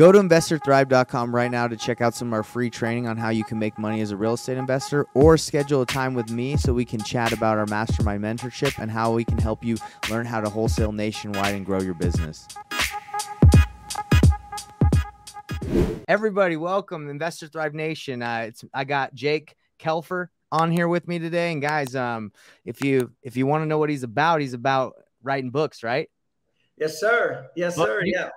Go to investorthrive.com right now to check out some of our free training on how you can make money as a real estate investor or schedule a time with me so we can chat about our mastermind mentorship and how we can help you learn how to wholesale nationwide and grow your business. Everybody, welcome Investor Thrive Nation. Uh, it's I got Jake Kelfer on here with me today, and guys, um, if you if you want to know what he's about, he's about writing books, right? Yes, sir. Yes, sir. Yeah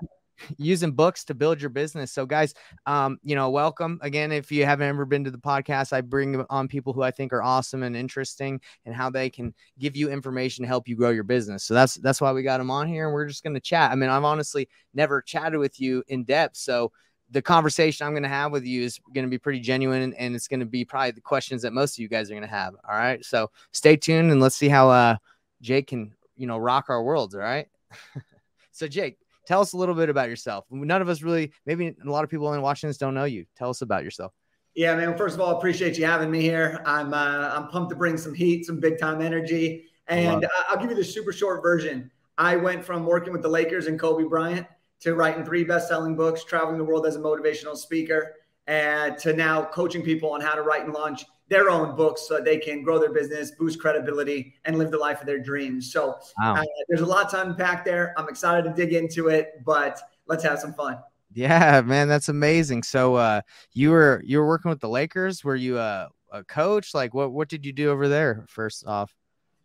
using books to build your business. So, guys, um, you know, welcome again. If you haven't ever been to the podcast, I bring on people who I think are awesome and interesting, and how they can give you information to help you grow your business. So that's that's why we got them on here, and we're just going to chat. I mean, I've honestly never chatted with you in depth, so the conversation I'm going to have with you is going to be pretty genuine, and it's going to be probably the questions that most of you guys are going to have. All right, so stay tuned and let's see how uh, Jake can you know rock our worlds. All right. so Jake, tell us a little bit about yourself. None of us really, maybe a lot of people in Washington don't know you. Tell us about yourself. Yeah, man. First of all, appreciate you having me here. I'm uh, I'm pumped to bring some heat, some big time energy, and I'll give you the super short version. I went from working with the Lakers and Kobe Bryant to writing three best selling books, traveling the world as a motivational speaker, and to now coaching people on how to write and launch their own books so they can grow their business, boost credibility, and live the life of their dreams. So wow. uh, there's a lot to unpack there. I'm excited to dig into it, but let's have some fun. Yeah, man, that's amazing. So uh, you were you were working with the Lakers. Were you a, a coach? Like, what what did you do over there? First off.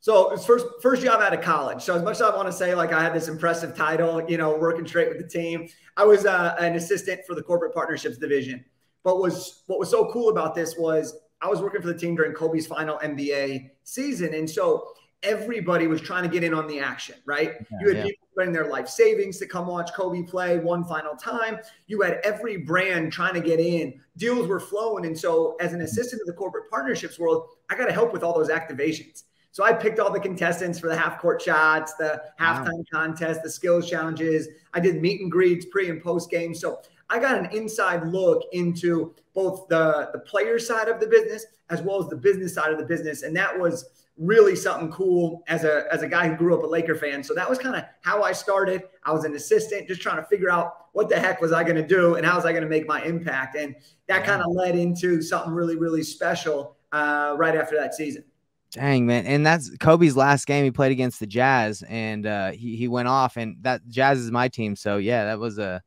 So first first job out of college. So as much as I want to say like I had this impressive title, you know, working straight with the team, I was uh, an assistant for the corporate partnerships division. But was what was so cool about this was I was working for the team during Kobe's final NBA season. And so everybody was trying to get in on the action, right? Yeah, you had yeah. people putting their life savings to come watch Kobe play one final time. You had every brand trying to get in. Deals were flowing. And so, as an assistant in the corporate partnerships world, I got to help with all those activations. So I picked all the contestants for the half court shots, the halftime wow. contest, the skills challenges. I did meet and greets pre and post game. So I got an inside look into both the, the player side of the business as well as the business side of the business. And that was really something cool as a as a guy who grew up a Laker fan. So that was kind of how I started. I was an assistant, just trying to figure out what the heck was I going to do and how was I going to make my impact. And that kind of led into something really really special uh, right after that season. Dang man, and that's Kobe's last game. He played against the Jazz, and uh, he he went off. And that Jazz is my team, so yeah, that was a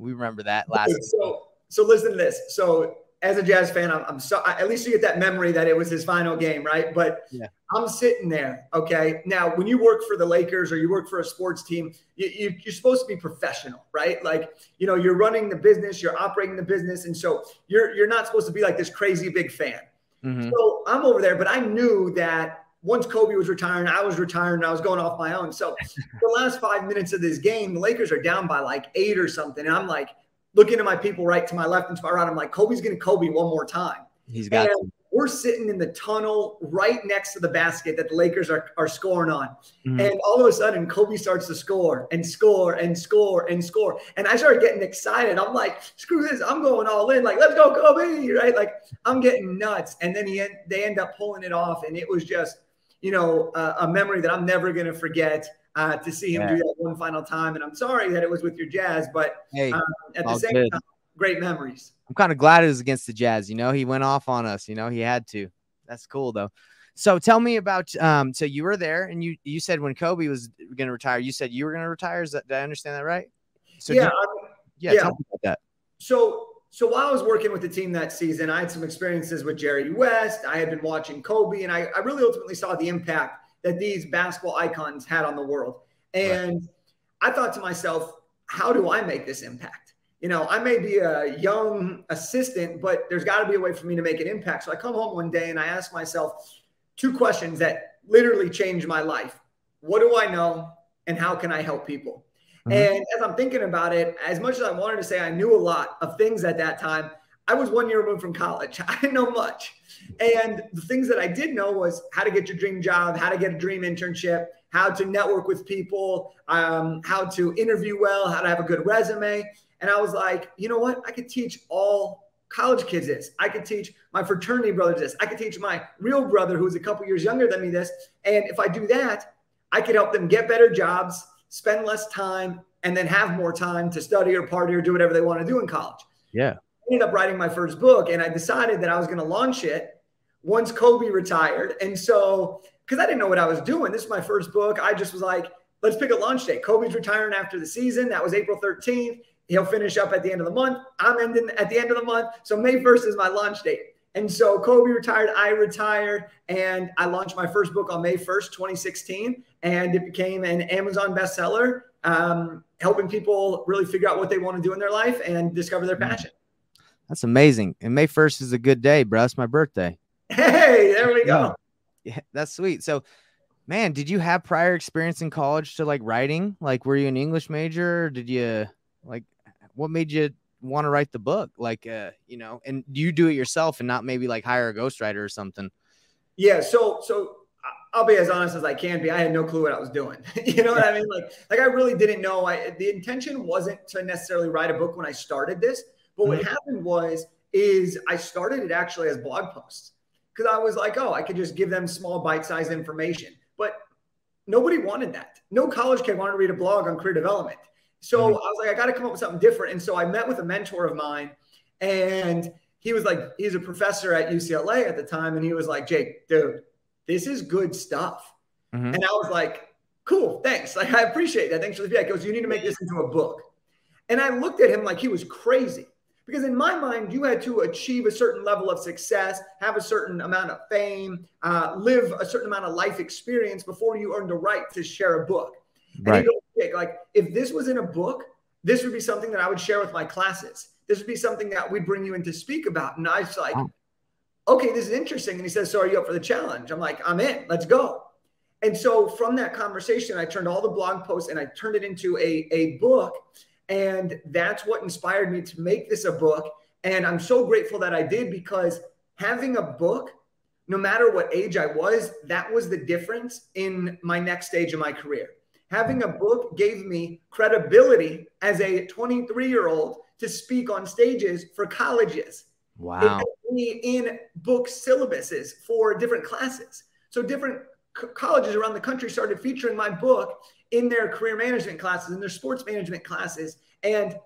we remember that last. So, so listen to this. So, as a Jazz fan, I'm, I'm so at least you get that memory that it was his final game, right? But yeah. I'm sitting there. Okay. Now, when you work for the Lakers or you work for a sports team, you, you, you're supposed to be professional, right? Like, you know, you're running the business, you're operating the business, and so you're you're not supposed to be like this crazy big fan. Mm-hmm. So I'm over there, but I knew that once Kobe was retiring, I was retiring, I was going off my own. So the last five minutes of this game, the Lakers are down by like eight or something. And I'm like looking at my people right to my left and to my right. I'm like, Kobe's going to Kobe one more time. He's got and we're sitting in the tunnel right next to the basket that the Lakers are, are scoring on. Mm-hmm. And all of a sudden, Kobe starts to score and score and score and score. And I started getting excited. I'm like, screw this. I'm going all in. Like, let's go, Kobe. Right. Like, I'm getting nuts. And then he, they end up pulling it off. And it was just, you know, uh, a memory that I'm never going to forget. Uh, to see him yeah. do that one final time, and I'm sorry that it was with your Jazz, but hey, um, at the same good. time, great memories. I'm kind of glad it was against the Jazz. You know, he went off on us. You know, he had to. That's cool though. So tell me about. Um, so you were there, and you you said when Kobe was going to retire, you said you were going to retire. Is that did I understand that right? So yeah, you, yeah. yeah. Tell me about that. So so while I was working with the team that season, I had some experiences with Jerry West. I had been watching Kobe, and I, I really ultimately saw the impact that these basketball icons had on the world. And right. I thought to myself, how do I make this impact? You know, I may be a young assistant, but there's got to be a way for me to make an impact. So I come home one day and I ask myself two questions that literally changed my life. What do I know? And how can I help people? Mm-hmm. And as I'm thinking about it, as much as I wanted to say I knew a lot of things at that time, I was one year removed from college. I didn't know much. And the things that I did know was how to get your dream job, how to get a dream internship, how to network with people, um, how to interview well, how to have a good resume. And I was like, you know what? I could teach all college kids this. I could teach my fraternity brothers this. I could teach my real brother, who's a couple years younger than me, this. And if I do that, I could help them get better jobs, spend less time and then have more time to study or party or do whatever they want to do in college. Yeah. I ended up writing my first book and I decided that I was going to launch it once Kobe retired. And so, because I didn't know what I was doing, this is my first book. I just was like, let's pick a launch date. Kobe's retiring after the season. That was April 13th. He'll finish up at the end of the month. I'm ending at the end of the month. So May 1st is my launch date. And so Kobe retired, I retired, and I launched my first book on May 1st, 2016. And it became an Amazon bestseller, um, helping people really figure out what they want to do in their life and discover their mm. passion. That's amazing. And May 1st is a good day, bro. It's my birthday. Hey, there we go. Yeah, that's sweet. So, man, did you have prior experience in college to like writing? Like, were you an English major? did you like what made you want to write the book like uh you know and you do it yourself and not maybe like hire a ghostwriter or something yeah so so I'll be as honest as I can be. I had no clue what I was doing. you know what I mean? Like, like I really didn't know. I the intention wasn't to necessarily write a book when I started this, but what mm-hmm. happened was is I started it actually as blog posts because I was like, oh, I could just give them small bite-sized information. But nobody wanted that. No college kid wanted to read a blog on career development. So mm-hmm. I was like, I got to come up with something different. And so I met with a mentor of mine, and he was like, he's a professor at UCLA at the time. And he was like, Jake, dude, this is good stuff. Mm-hmm. And I was like, cool, thanks. Like, I appreciate that. Thanks for the feedback. He goes, you need to make this into a book. And I looked at him like he was crazy. Because in my mind, you had to achieve a certain level of success, have a certain amount of fame, uh, live a certain amount of life experience before you earned the right to share a book. Right. And he goes, like, if this was in a book, this would be something that I would share with my classes. This would be something that we'd bring you in to speak about. And I was like, wow. okay, this is interesting. And he says, so are you up for the challenge? I'm like, I'm in, let's go. And so from that conversation, I turned all the blog posts and I turned it into a, a book. And that's what inspired me to make this a book. And I'm so grateful that I did because having a book, no matter what age I was, that was the difference in my next stage of my career having a book gave me credibility as a 23 year old to speak on stages for colleges. Wow. me in book syllabuses for different classes. So different co- colleges around the country started featuring my book in their career management classes, in their sports management classes. And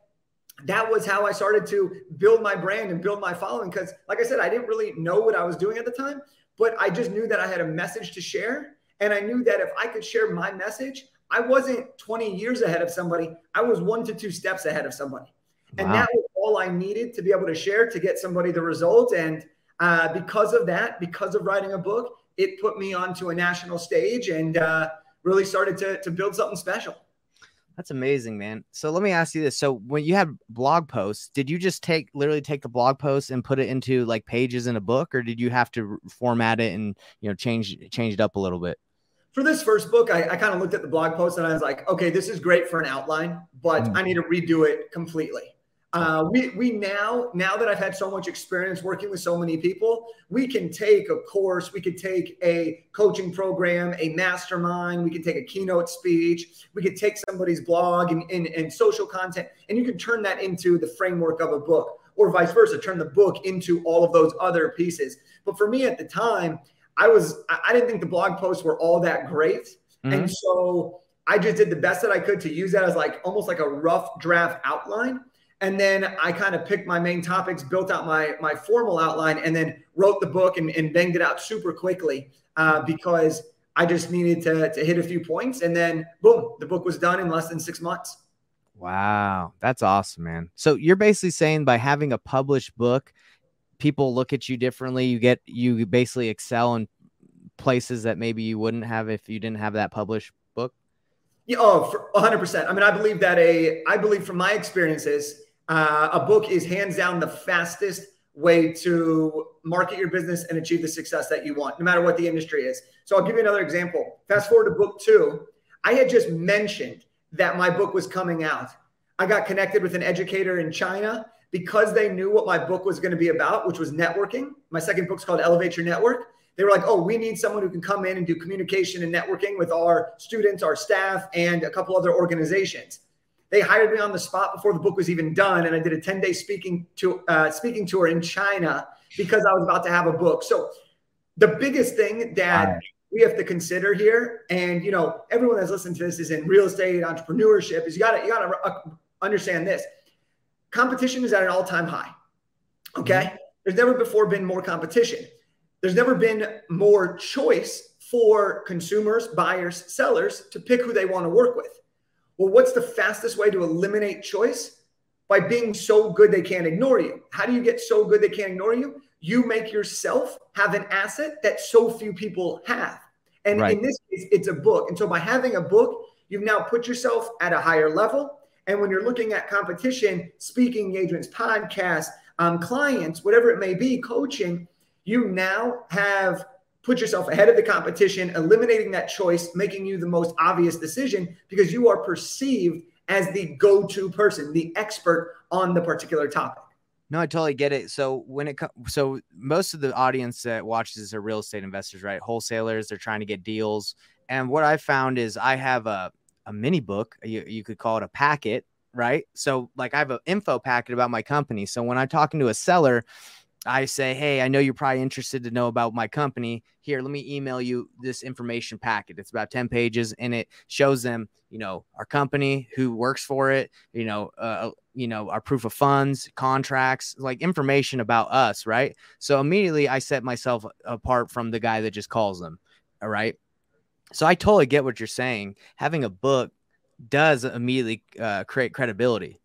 that was how I started to build my brand and build my following. Because, like I said, I didn't really know what I was doing at the time, but I just knew that I had a message to share. And I knew that if I could share my message, I wasn't 20 years ahead of somebody. I was one to two steps ahead of somebody. And wow. that was all I needed to be able to share to get somebody the result. And uh, because of that, because of writing a book, it put me onto a national stage and uh, really started to, to build something special. That's amazing, man. So let me ask you this. So when you had blog posts, did you just take literally take the blog posts and put it into like pages in a book or did you have to format it and, you know, change change it up a little bit? For this first book, I, I kind of looked at the blog post and I was like, okay, this is great for an outline, but mm. I need to redo it completely. Uh, we we now now that I've had so much experience working with so many people, we can take a course, we could take a coaching program, a mastermind, we can take a keynote speech, we could take somebody's blog and, and, and social content, and you can turn that into the framework of a book, or vice versa, turn the book into all of those other pieces. But for me at the time, I was I didn't think the blog posts were all that great, mm-hmm. and so I just did the best that I could to use that as like almost like a rough draft outline. And then I kind of picked my main topics, built out my my formal outline, and then wrote the book and, and banged it out super quickly uh, because I just needed to, to hit a few points. And then boom, the book was done in less than six months. Wow, that's awesome, man. So you're basically saying by having a published book, people look at you differently. You get you basically excel in places that maybe you wouldn't have if you didn't have that published book. Yeah, oh, for 100%. I mean, I believe that a I believe from my experiences, uh, a book is hands down the fastest way to market your business and achieve the success that you want, no matter what the industry is. So I'll give you another example. Fast forward to book two. I had just mentioned that my book was coming out. I got connected with an educator in China because they knew what my book was going to be about, which was networking. My second book's called Elevate Your Network. They were like, oh, we need someone who can come in and do communication and networking with our students, our staff, and a couple other organizations. They hired me on the spot before the book was even done, and I did a 10 day speaking to uh, speaking tour in China because I was about to have a book. So the biggest thing that we have to consider here, and you know, everyone that's listening to this is in real estate entrepreneurship. Is you got to you got to uh, understand this: competition is at an all time high. Okay, mm-hmm. there's never before been more competition. There's never been more choice for consumers, buyers, sellers to pick who they want to work with. Well, what's the fastest way to eliminate choice? By being so good they can't ignore you. How do you get so good they can't ignore you? You make yourself have an asset that so few people have. And right. in this case, it's a book. And so by having a book, you've now put yourself at a higher level. And when you're looking at competition, speaking engagements, podcasts, um, clients, whatever it may be, coaching, you now have put yourself ahead of the competition, eliminating that choice, making you the most obvious decision because you are perceived as the go to person, the expert on the particular topic. No, I totally get it. So when it so most of the audience that watches this are real estate investors, right? Wholesalers, they're trying to get deals. And what I found is I have a, a mini book, you, you could call it a packet, right? So like I have an info packet about my company. So when I'm talking to a seller, I say, Hey, I know you're probably interested to know about my company. Here, let me email you this information packet. It's about 10 pages and it shows them, you know, our company, who works for it, you know, uh, you know, our proof of funds, contracts, like information about us. Right. So immediately I set myself apart from the guy that just calls them. All right. So I totally get what you're saying. Having a book does immediately uh, create credibility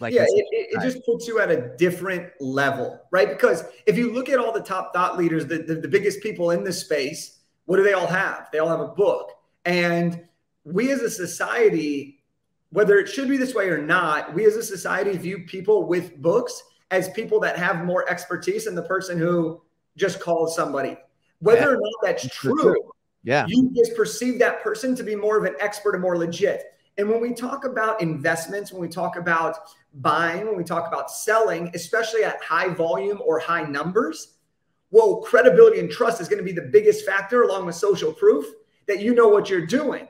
like yeah, it, it, just puts you at a different level, right? Because if you look at all the top thought leaders, the, the, the biggest people in this space, what do they all have? They all have a book. And we as a society, whether it should be this way or not, we as a society view people with books as people that have more expertise than the person who just calls somebody. Whether yeah. or not that's true, true, yeah, you just perceive that person to be more of an expert and more legit. And when we talk about investments, when we talk about buying, when we talk about selling, especially at high volume or high numbers, well, credibility and trust is going to be the biggest factor along with social proof that you know what you're doing.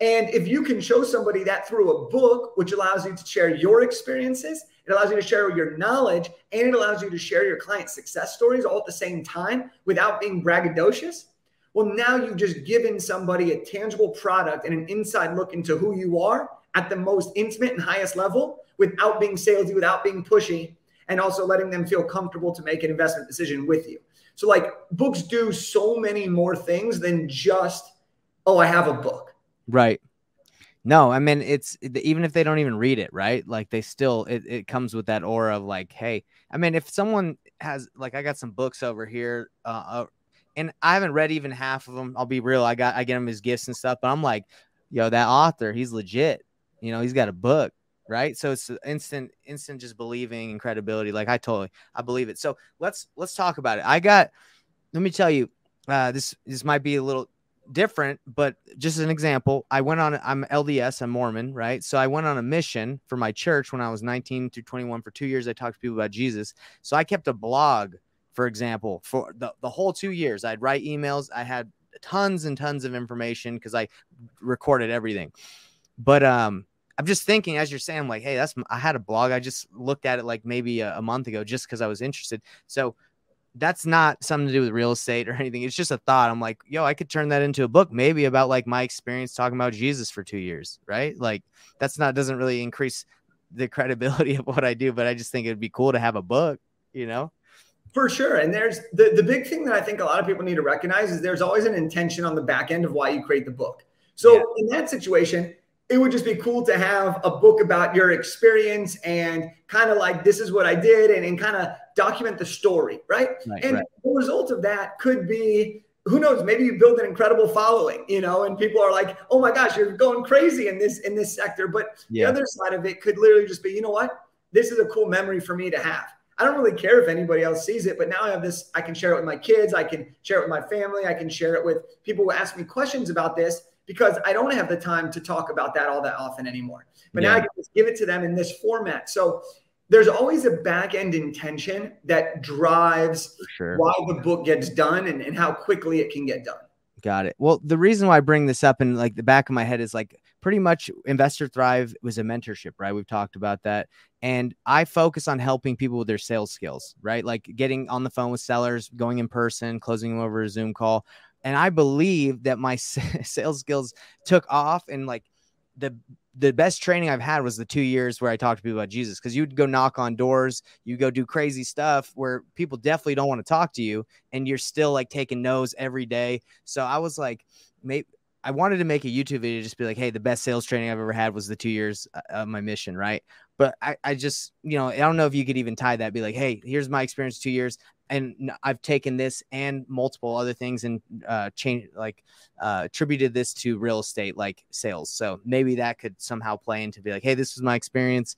And if you can show somebody that through a book, which allows you to share your experiences, it allows you to share your knowledge, and it allows you to share your client success stories all at the same time without being braggadocious. Well, now you've just given somebody a tangible product and an inside look into who you are at the most intimate and highest level without being salesy, without being pushy, and also letting them feel comfortable to make an investment decision with you. So, like, books do so many more things than just, oh, I have a book. Right. No, I mean, it's even if they don't even read it, right? Like, they still, it, it comes with that aura of like, hey, I mean, if someone has, like, I got some books over here, uh, uh and I haven't read even half of them. I'll be real. I got, I get them as gifts and stuff, but I'm like, yo, that author, he's legit. You know, he's got a book right so it's instant instant just believing and credibility like i totally i believe it so let's let's talk about it i got let me tell you uh this this might be a little different but just an example i went on i'm lds i'm mormon right so i went on a mission for my church when i was 19 to 21 for two years i talked to people about jesus so i kept a blog for example for the, the whole two years i'd write emails i had tons and tons of information because i recorded everything but um I'm just thinking as you're saying, like, hey, that's I had a blog. I just looked at it like maybe a, a month ago just because I was interested. So that's not something to do with real estate or anything. It's just a thought. I'm like, yo, I could turn that into a book, maybe about like my experience talking about Jesus for two years, right? Like that's not doesn't really increase the credibility of what I do, but I just think it'd be cool to have a book, you know? For sure. And there's the, the big thing that I think a lot of people need to recognize is there's always an intention on the back end of why you create the book. So yeah. in that situation, it would just be cool to have a book about your experience and kind of like this is what I did and, and kind of document the story, right? right and right. the result of that could be who knows maybe you build an incredible following you know and people are like oh my gosh you're going crazy in this in this sector but yeah. the other side of it could literally just be you know what this is a cool memory for me to have i don't really care if anybody else sees it but now i have this i can share it with my kids i can share it with my family i can share it with people who ask me questions about this because I don't have the time to talk about that all that often anymore. But yeah. now I can just give it to them in this format. So there's always a back end intention that drives sure. why the book gets done and, and how quickly it can get done. Got it. Well, the reason why I bring this up in like the back of my head is like pretty much Investor Thrive was a mentorship, right? We've talked about that. And I focus on helping people with their sales skills, right? Like getting on the phone with sellers, going in person, closing them over a Zoom call, and I believe that my sales skills took off and like the the best training I've had was the two years where I talked to people about Jesus because you'd go knock on doors, you go do crazy stuff where people definitely don't want to talk to you, and you're still like taking no's every day. So I was like, maybe I wanted to make a YouTube video, just be like, hey, the best sales training I've ever had was the two years uh, of my mission, right? But I, I just, you know, I don't know if you could even tie that, be like, hey, here's my experience two years. And I've taken this and multiple other things and uh, changed, like, uh, attributed this to real estate, like sales. So maybe that could somehow play into be like, hey, this was my experience,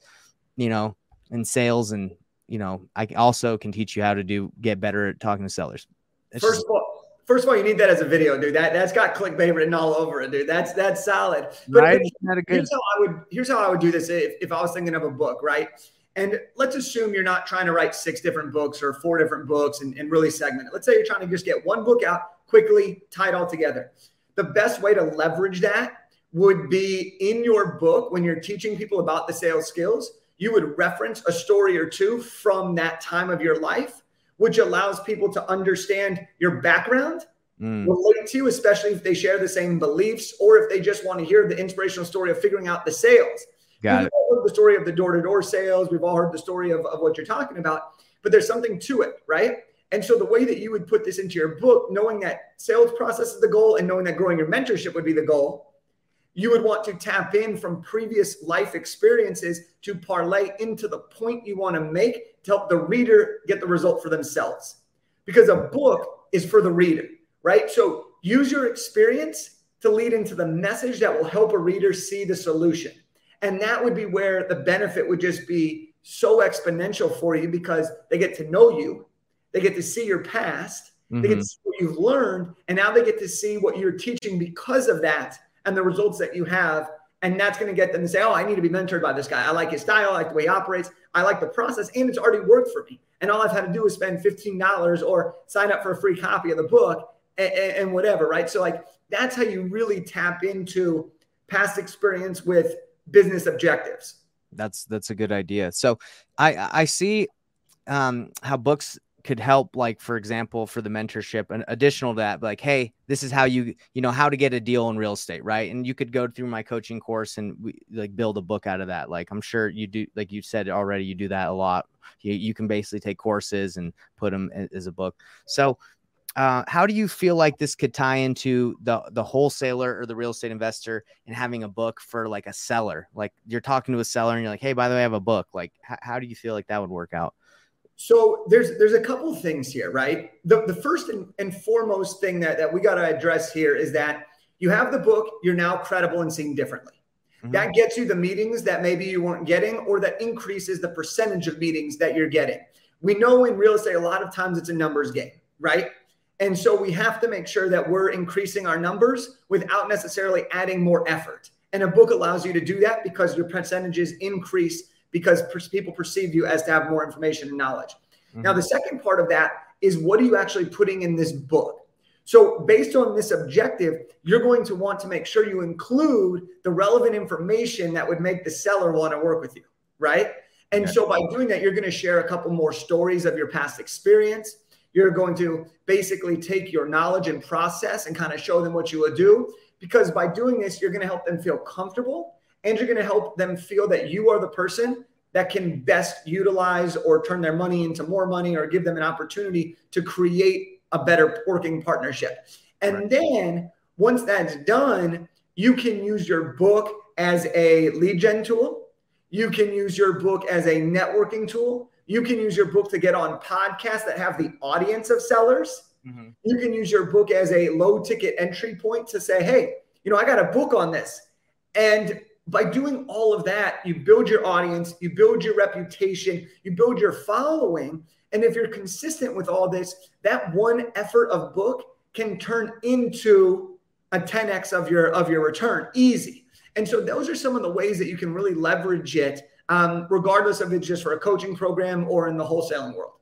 you know, in sales. And, you know, I also can teach you how to do get better at talking to sellers. It's First just, of all, First of all, you need that as a video, dude. That that's got clickbait written all over it, dude. That's that's solid. But right? Good... here's how I would here's how I would do this if, if I was thinking of a book, right? And let's assume you're not trying to write six different books or four different books and, and really segment it. Let's say you're trying to just get one book out quickly, tie it all together. The best way to leverage that would be in your book when you're teaching people about the sales skills, you would reference a story or two from that time of your life, which allows people to understand your background mm. relate to, especially if they share the same beliefs or if they just want to hear the inspirational story of figuring out the sales. Got We've it. all heard the story of the door to door sales. We've all heard the story of, of what you're talking about, but there's something to it, right? And so the way that you would put this into your book, knowing that sales process is the goal and knowing that growing your mentorship would be the goal, you would want to tap in from previous life experiences to parlay into the point you want to make to help the reader get the result for themselves. Because a book is for the reader right? So use your experience to lead into the message that will help a reader see the solution. And that would be where the benefit would just be so exponential for you because they get to know you, they get to see your past, mm-hmm. they get to mm-hmm. see what you've learned, and now they get to see what you're teaching because of that and the results that you have. And that's going to get them to say, Oh, I need to be mentored by this guy. I like his style, I like the way he operates, I like the process, and it's already worked for me. And all I've had to do is spend $15 or sign up for a free copy of the book and, and whatever, right? So like that's how you really tap into past experience with business objectives. That's that's a good idea. So I I see um how books could help like for example for the mentorship and additional to that like hey this is how you you know how to get a deal in real estate right and you could go through my coaching course and we like build a book out of that like i'm sure you do like you said already you do that a lot you, you can basically take courses and put them as a book so uh, how do you feel like this could tie into the the wholesaler or the real estate investor and having a book for like a seller? Like you're talking to a seller and you're like, hey, by the way, I have a book. Like, how do you feel like that would work out? So there's there's a couple things here, right? The the first and, and foremost thing that, that we got to address here is that you have the book, you're now credible and seen differently. Mm-hmm. That gets you the meetings that maybe you weren't getting, or that increases the percentage of meetings that you're getting. We know in real estate, a lot of times it's a numbers game, right? And so we have to make sure that we're increasing our numbers without necessarily adding more effort. And a book allows you to do that because your percentages increase because people perceive you as to have more information and knowledge. Mm-hmm. Now, the second part of that is what are you actually putting in this book? So, based on this objective, you're going to want to make sure you include the relevant information that would make the seller want to work with you, right? And so, by doing that, you're going to share a couple more stories of your past experience. You're going to basically take your knowledge and process and kind of show them what you would do. Because by doing this, you're going to help them feel comfortable and you're going to help them feel that you are the person that can best utilize or turn their money into more money or give them an opportunity to create a better working partnership. And right. then once that's done, you can use your book as a lead gen tool. You can use your book as a networking tool. You can use your book to get on podcasts that have the audience of sellers. Mm-hmm. You can use your book as a low ticket entry point to say, hey, you know, I got a book on this. And by doing all of that, you build your audience, you build your reputation, you build your following. And if you're consistent with all this, that one effort of book can turn into a 10x of your of your return easy. And so those are some of the ways that you can really leverage it um, regardless of it's just for a coaching program or in the wholesaling world.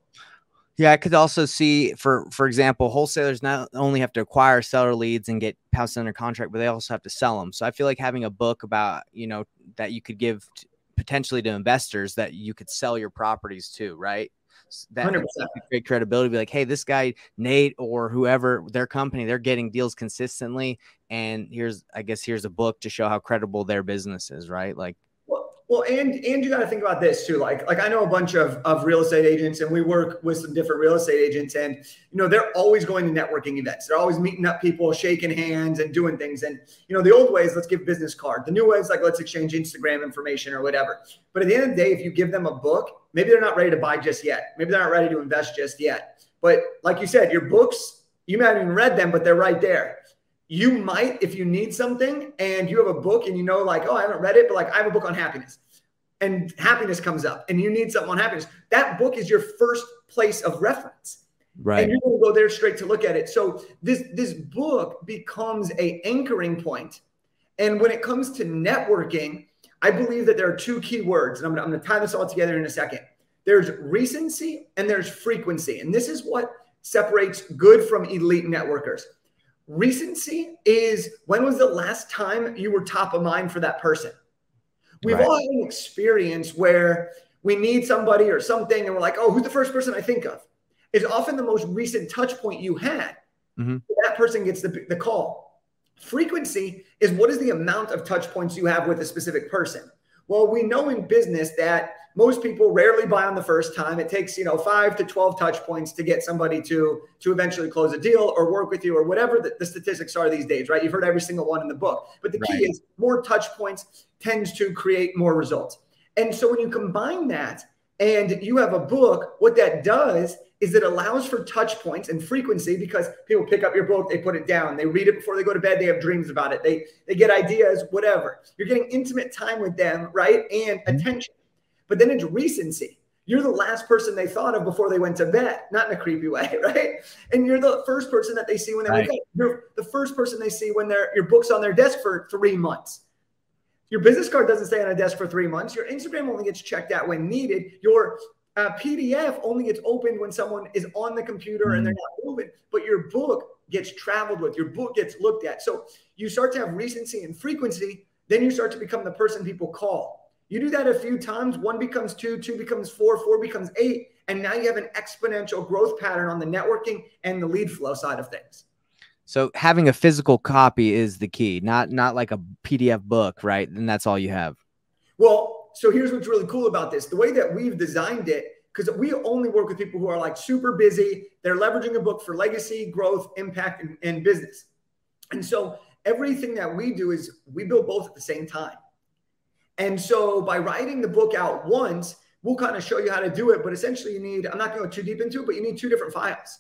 Yeah, I could also see for for example, wholesalers not only have to acquire seller leads and get houses under contract, but they also have to sell them. So I feel like having a book about you know that you could give potentially to investors that you could sell your properties to, right? that 100%. create credibility. Be like, hey, this guy Nate or whoever their company, they're getting deals consistently, and here's I guess here's a book to show how credible their business is, right? Like well, and and you got to think about this too. Like like I know a bunch of of real estate agents, and we work with some different real estate agents, and you know they're always going to networking events. They're always meeting up people, shaking hands, and doing things. And you know the old ways, let's give business card. The new ways, like let's exchange Instagram information or whatever. But at the end of the day, if you give them a book, maybe they're not ready to buy just yet. Maybe they're not ready to invest just yet. But like you said, your books, you may haven't even read them, but they're right there you might, if you need something and you have a book and you know, like, oh, I haven't read it, but like I have a book on happiness and happiness comes up and you need something on happiness. That book is your first place of reference. Right. And you're going to go there straight to look at it. So this this book becomes a anchoring point. And when it comes to networking, I believe that there are two key words, and I'm going, to, I'm going to tie this all together in a second. There's recency and there's frequency. And this is what separates good from elite networkers. Recency is when was the last time you were top of mind for that person? We've right. all had an experience where we need somebody or something, and we're like, oh, who's the first person I think of? Is often the most recent touch point you had. Mm-hmm. That person gets the, the call. Frequency is what is the amount of touch points you have with a specific person. Well, we know in business that most people rarely buy on the first time. It takes, you know, five to 12 touch points to get somebody to, to eventually close a deal or work with you or whatever the, the statistics are these days, right? You've heard every single one in the book. But the right. key is more touch points tends to create more results. And so when you combine that and you have a book, what that does is it allows for touch points and frequency because people pick up your book, they put it down, they read it before they go to bed, they have dreams about it, they they get ideas, whatever. You're getting intimate time with them, right? And mm-hmm. attention. But then it's recency. You're the last person they thought of before they went to bed, not in a creepy way, right? And you're the first person that they see when they right. wake up. You're the first person they see when their your book's on their desk for three months. Your business card doesn't stay on a desk for three months. Your Instagram only gets checked out when needed. Your uh, PDF only gets opened when someone is on the computer mm-hmm. and they're not moving. But your book gets traveled with. Your book gets looked at. So you start to have recency and frequency. Then you start to become the person people call. You do that a few times, one becomes two, two becomes four, four becomes eight. And now you have an exponential growth pattern on the networking and the lead flow side of things. So having a physical copy is the key, not not like a PDF book, right? And that's all you have. Well, so here's what's really cool about this. The way that we've designed it, because we only work with people who are like super busy. They're leveraging a book for legacy, growth, impact, and, and business. And so everything that we do is we build both at the same time. And so by writing the book out once, we'll kind of show you how to do it. But essentially, you need, I'm not going to go too deep into it, but you need two different files.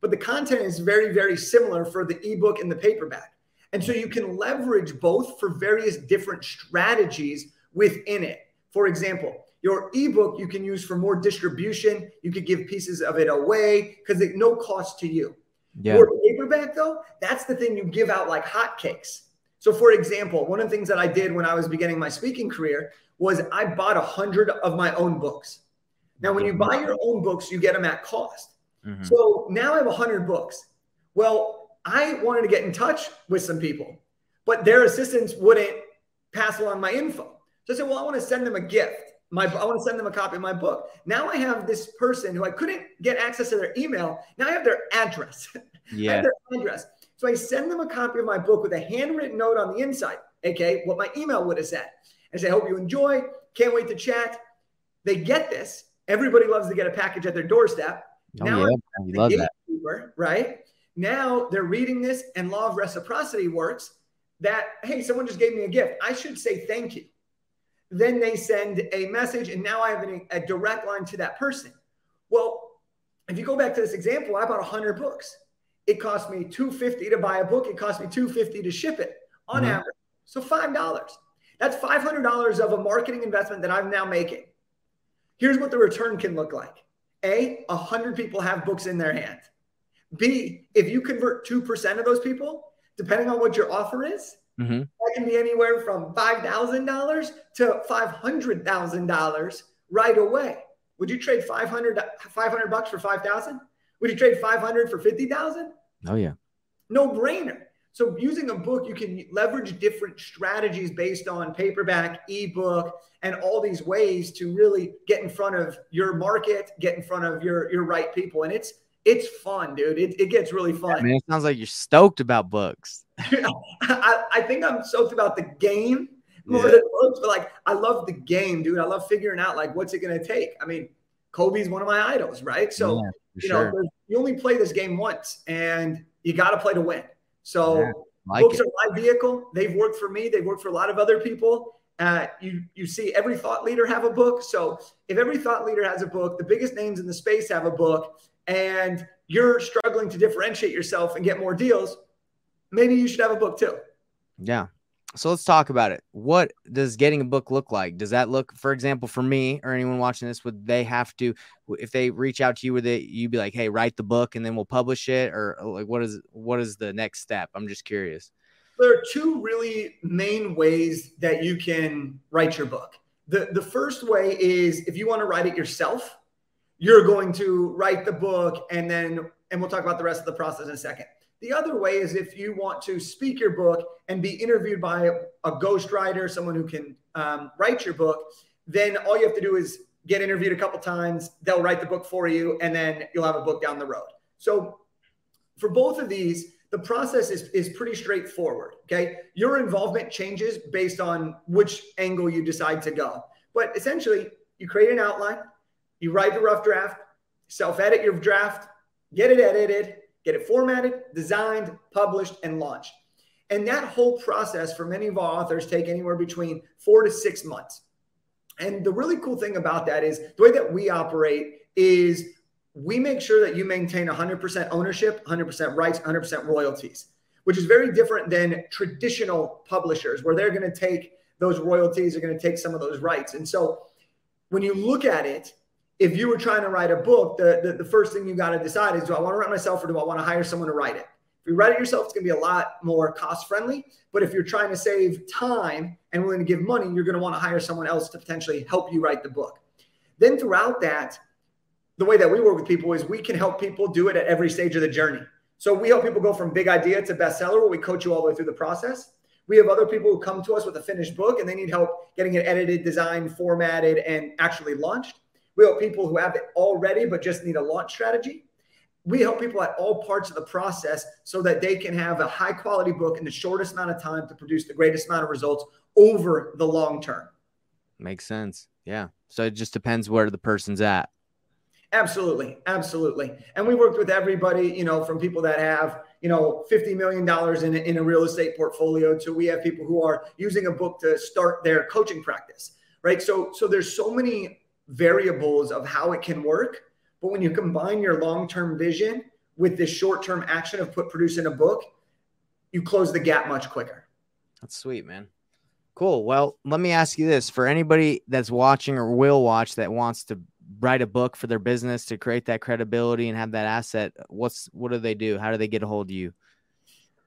But the content is very, very similar for the ebook and the paperback. And so you can leverage both for various different strategies within it. For example, your ebook you can use for more distribution. You could give pieces of it away because it no cost to you. Yeah. Your paperback, though, that's the thing you give out like hotcakes. So, for example, one of the things that I did when I was beginning my speaking career was I bought a hundred of my own books. Now, when you buy your own books, you get them at cost. Mm-hmm. So now I have a hundred books. Well, I wanted to get in touch with some people, but their assistants wouldn't pass along my info. So I said, well, I want to send them a gift. My, I want to send them a copy of my book. Now I have this person who I couldn't get access to their email. Now I have their address. Yeah. their address. So I send them a copy of my book with a handwritten note on the inside, okay, what my email would have said. I say, I hope you enjoy. Can't wait to chat. They get this. Everybody loves to get a package at their doorstep. Oh, now yeah. Love that. Right? Now they're reading this, and law of reciprocity works that, hey, someone just gave me a gift. I should say thank you. Then they send a message, and now I have a, a direct line to that person. Well, if you go back to this example, I bought 100 books. It cost me 250 to buy a book. It cost me 250 to ship it on mm-hmm. average. So $5. That's $500 of a marketing investment that I'm now making. Here's what the return can look like. A, 100 people have books in their hand. B, if you convert 2% of those people, depending on what your offer is, mm-hmm. that can be anywhere from $5,000 to $500,000 right away. Would you trade 500, 500 bucks for 5,000? Would you trade 500 for 50,000? Oh, yeah. No brainer. So using a book, you can leverage different strategies based on paperback, ebook, and all these ways to really get in front of your market, get in front of your your right people. And it's it's fun, dude. It, it gets really fun. Yeah, man, it sounds like you're stoked about books. I, I think I'm stoked about the game more yeah. than books, but like I love the game, dude. I love figuring out like what's it gonna take. I mean, Kobe's one of my idols, right? So yeah, you know, you only play this game once and you gotta play to win. So yeah, like books it. are my vehicle. They've worked for me. They've worked for a lot of other people. Uh, you you see every thought leader have a book. So if every thought leader has a book, the biggest names in the space have a book, and you're struggling to differentiate yourself and get more deals, maybe you should have a book too. Yeah, so let's talk about it. What does getting a book look like? Does that look, for example, for me or anyone watching this, would they have to, if they reach out to you, would they, you'd be like, hey, write the book and then we'll publish it, or uh, like what is what is the next step? I'm just curious. There are two really main ways that you can write your book. The the first way is if you want to write it yourself, you're going to write the book and then and we'll talk about the rest of the process in a second. The other way is if you want to speak your book and be interviewed by a ghostwriter, someone who can um, write your book, then all you have to do is get interviewed a couple times. They'll write the book for you, and then you'll have a book down the road. So for both of these, the process is, is pretty straightforward. Okay. Your involvement changes based on which angle you decide to go. But essentially, you create an outline, you write the rough draft, self edit your draft, get it edited, get it formatted, designed, published, and launched. And that whole process for many of our authors take anywhere between four to six months. And the really cool thing about that is the way that we operate is we make sure that you maintain 100% ownership, 100% rights, 100% royalties, which is very different than traditional publishers where they're going to take those royalties, they're going to take some of those rights. And so when you look at it, if you were trying to write a book, the, the, the first thing you got to decide is do I want to write myself or do I want to hire someone to write it? If you write it yourself, it's going to be a lot more cost friendly. But if you're trying to save time and willing to give money, you're going to want to hire someone else to potentially help you write the book. Then throughout that, the way that we work with people is we can help people do it at every stage of the journey. So we help people go from big idea to bestseller where we coach you all the way through the process. We have other people who come to us with a finished book and they need help getting it edited, designed, formatted, and actually launched. We help people who have it already but just need a launch strategy. We help people at all parts of the process so that they can have a high quality book in the shortest amount of time to produce the greatest amount of results over the long term. Makes sense. Yeah. So it just depends where the person's at. Absolutely. Absolutely. And we worked with everybody, you know, from people that have, you know, $50 million in a, in a real estate portfolio to we have people who are using a book to start their coaching practice, right? So, so there's so many variables of how it can work. But when you combine your long term vision with this short term action of put producing a book, you close the gap much quicker. That's sweet, man. Cool. Well, let me ask you this for anybody that's watching or will watch that wants to write a book for their business to create that credibility and have that asset, what's what do they do? How do they get a hold of you?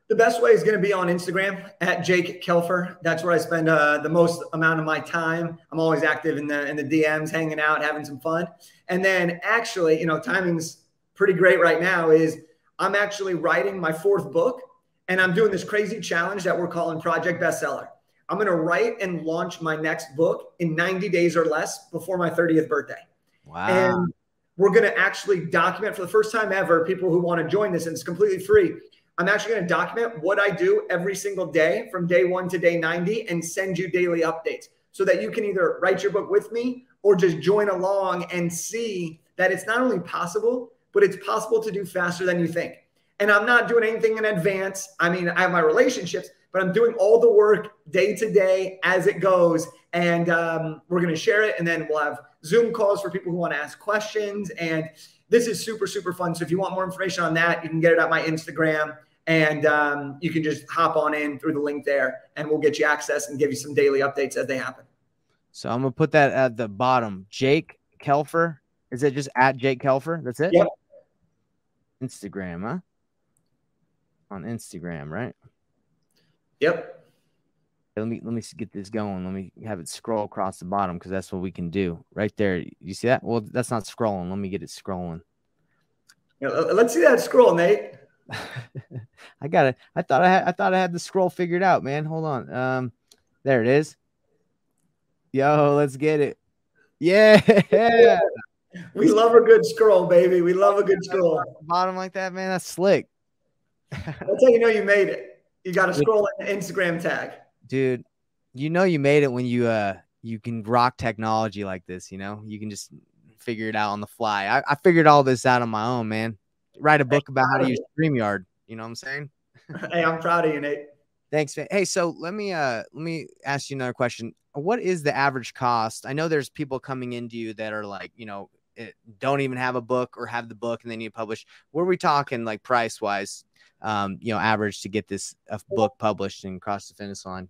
The best way is going to be on Instagram at Jake Kelfer. That's where I spend uh, the most amount of my time. I'm always active in the in the DMs, hanging out, having some fun. And then actually, you know, timing's pretty great right now. Is I'm actually writing my fourth book, and I'm doing this crazy challenge that we're calling Project Bestseller. I'm going to write and launch my next book in 90 days or less before my 30th birthday. Wow. And we're going to actually document for the first time ever people who want to join this, and it's completely free I'm actually going to document what I do every single day from day one to day 90 and send you daily updates so that you can either write your book with me or just join along and see that it's not only possible, but it's possible to do faster than you think. And I'm not doing anything in advance. I mean, I have my relationships, but I'm doing all the work day to day as it goes. And um, we're going to share it. And then we'll have Zoom calls for people who want to ask questions. And this is super, super fun. So if you want more information on that, you can get it at my Instagram and um, you can just hop on in through the link there and we'll get you access and give you some daily updates as they happen. So i'm gonna put that at the bottom. Jake kelfer is it just at jake kelfer? That's it? Yep. instagram huh? On instagram right? Yep. Let me let me get this going. Let me have it scroll across the bottom because that's what we can do. Right there. You see that? Well that's not scrolling. Let me get it scrolling. Let's see that scroll nate I got it. I thought I had I thought I had the scroll figured out, man. Hold on. Um there it is. Yo, let's get it. Yeah. We love a good scroll, baby. We love a good scroll. Bottom like that, man. That's slick. That's how you know you made it. You got to scroll in the Instagram tag. Dude, you know you made it when you uh you can rock technology like this, you know? You can just figure it out on the fly. I, I figured all this out on my own, man. Write a book about how to use StreamYard. You know what I'm saying? hey, I'm proud of you, Nate. Thanks, man. Hey, so let me uh let me ask you another question. What is the average cost? I know there's people coming into you that are like, you know, it, don't even have a book or have the book and they need to publish. What are we talking like price wise? Um, you know, average to get this a book published and cross the finish line.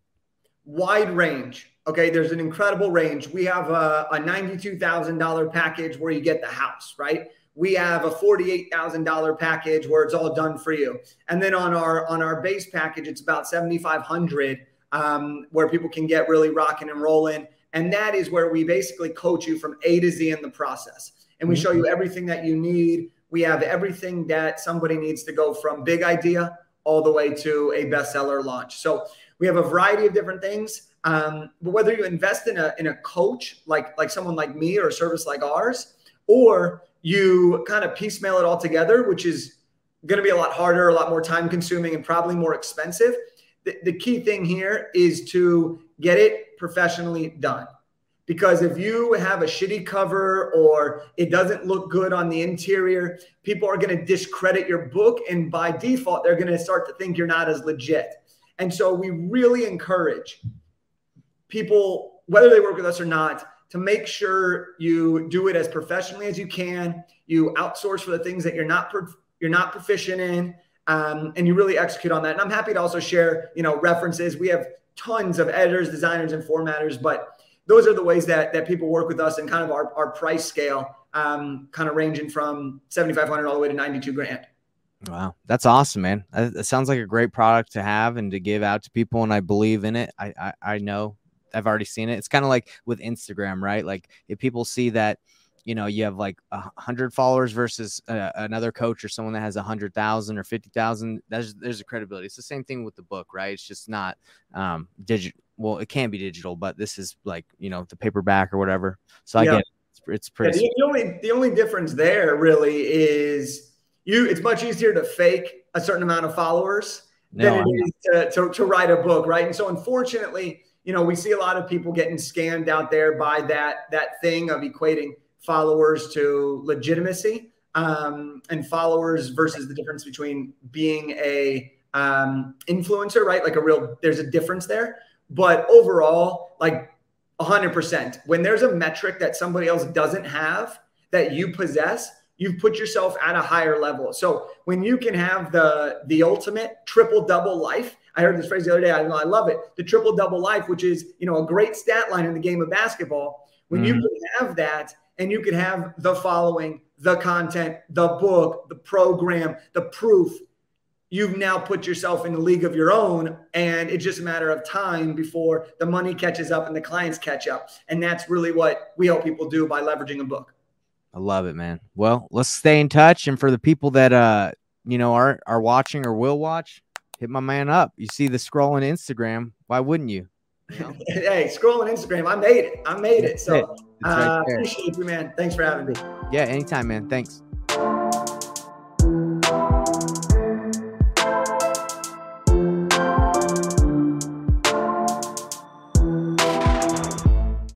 Wide range. Okay, there's an incredible range. We have a, a $92,000 package where you get the house, right? We have a $48,000 package where it's all done for you. And then on our on our base package, it's about 7,500 um, where people can get really rocking and rolling. And that is where we basically coach you from A to Z in the process. And we show you everything that you need. We have everything that somebody needs to go from big idea all the way to a bestseller launch. So we have a variety of different things. Um, but whether you invest in a in a coach like like someone like me or a service like ours, or you kind of piecemeal it all together, which is going to be a lot harder, a lot more time consuming, and probably more expensive. The, the key thing here is to get it professionally done. Because if you have a shitty cover or it doesn't look good on the interior, people are going to discredit your book. And by default, they're going to start to think you're not as legit. And so we really encourage people, whether they work with us or not, to make sure you do it as professionally as you can. You outsource for the things that you're not you're not proficient in, um, and you really execute on that. And I'm happy to also share, you know, references. We have tons of editors, designers, and formatters, but those are the ways that that people work with us and kind of our, our price scale, um, kind of ranging from 7,500 all the way to 92 grand. Wow, that's awesome, man. It sounds like a great product to have and to give out to people, and I believe in it. I I, I know I've already seen it. It's kind of like with Instagram, right? Like if people see that, you know, you have like a hundred followers versus uh, another coach or someone that has a hundred thousand or fifty thousand, there's there's a credibility. It's the same thing with the book, right? It's just not um digital. Well, it can be digital, but this is like you know the paperback or whatever. So I get it. It's, it's pretty. Yeah, the, the only the only difference there really is you. It's much easier to fake a certain amount of followers no, than it is to, to, to write a book, right? And so unfortunately you know, we see a lot of people getting scammed out there by that that thing of equating followers to legitimacy um, and followers versus the difference between being a um, influencer, right? Like a real, there's a difference there. But overall, like 100%, when there's a metric that somebody else doesn't have that you possess, you've put yourself at a higher level. So when you can have the the ultimate triple double life, I heard this phrase the other day. I, I love it. The triple double life, which is you know a great stat line in the game of basketball. When mm-hmm. you can have that, and you can have the following, the content, the book, the program, the proof. You've now put yourself in a league of your own, and it's just a matter of time before the money catches up and the clients catch up. And that's really what we help people do by leveraging a book. I love it, man. Well, let's stay in touch. And for the people that uh, you know, are are watching or will watch, hit my man up. You see the scrolling Instagram. Why wouldn't you? you know? hey, scrolling Instagram. I made it. I made it. So it. uh, appreciate you, man. Thanks for having me. Yeah, anytime, man. Thanks.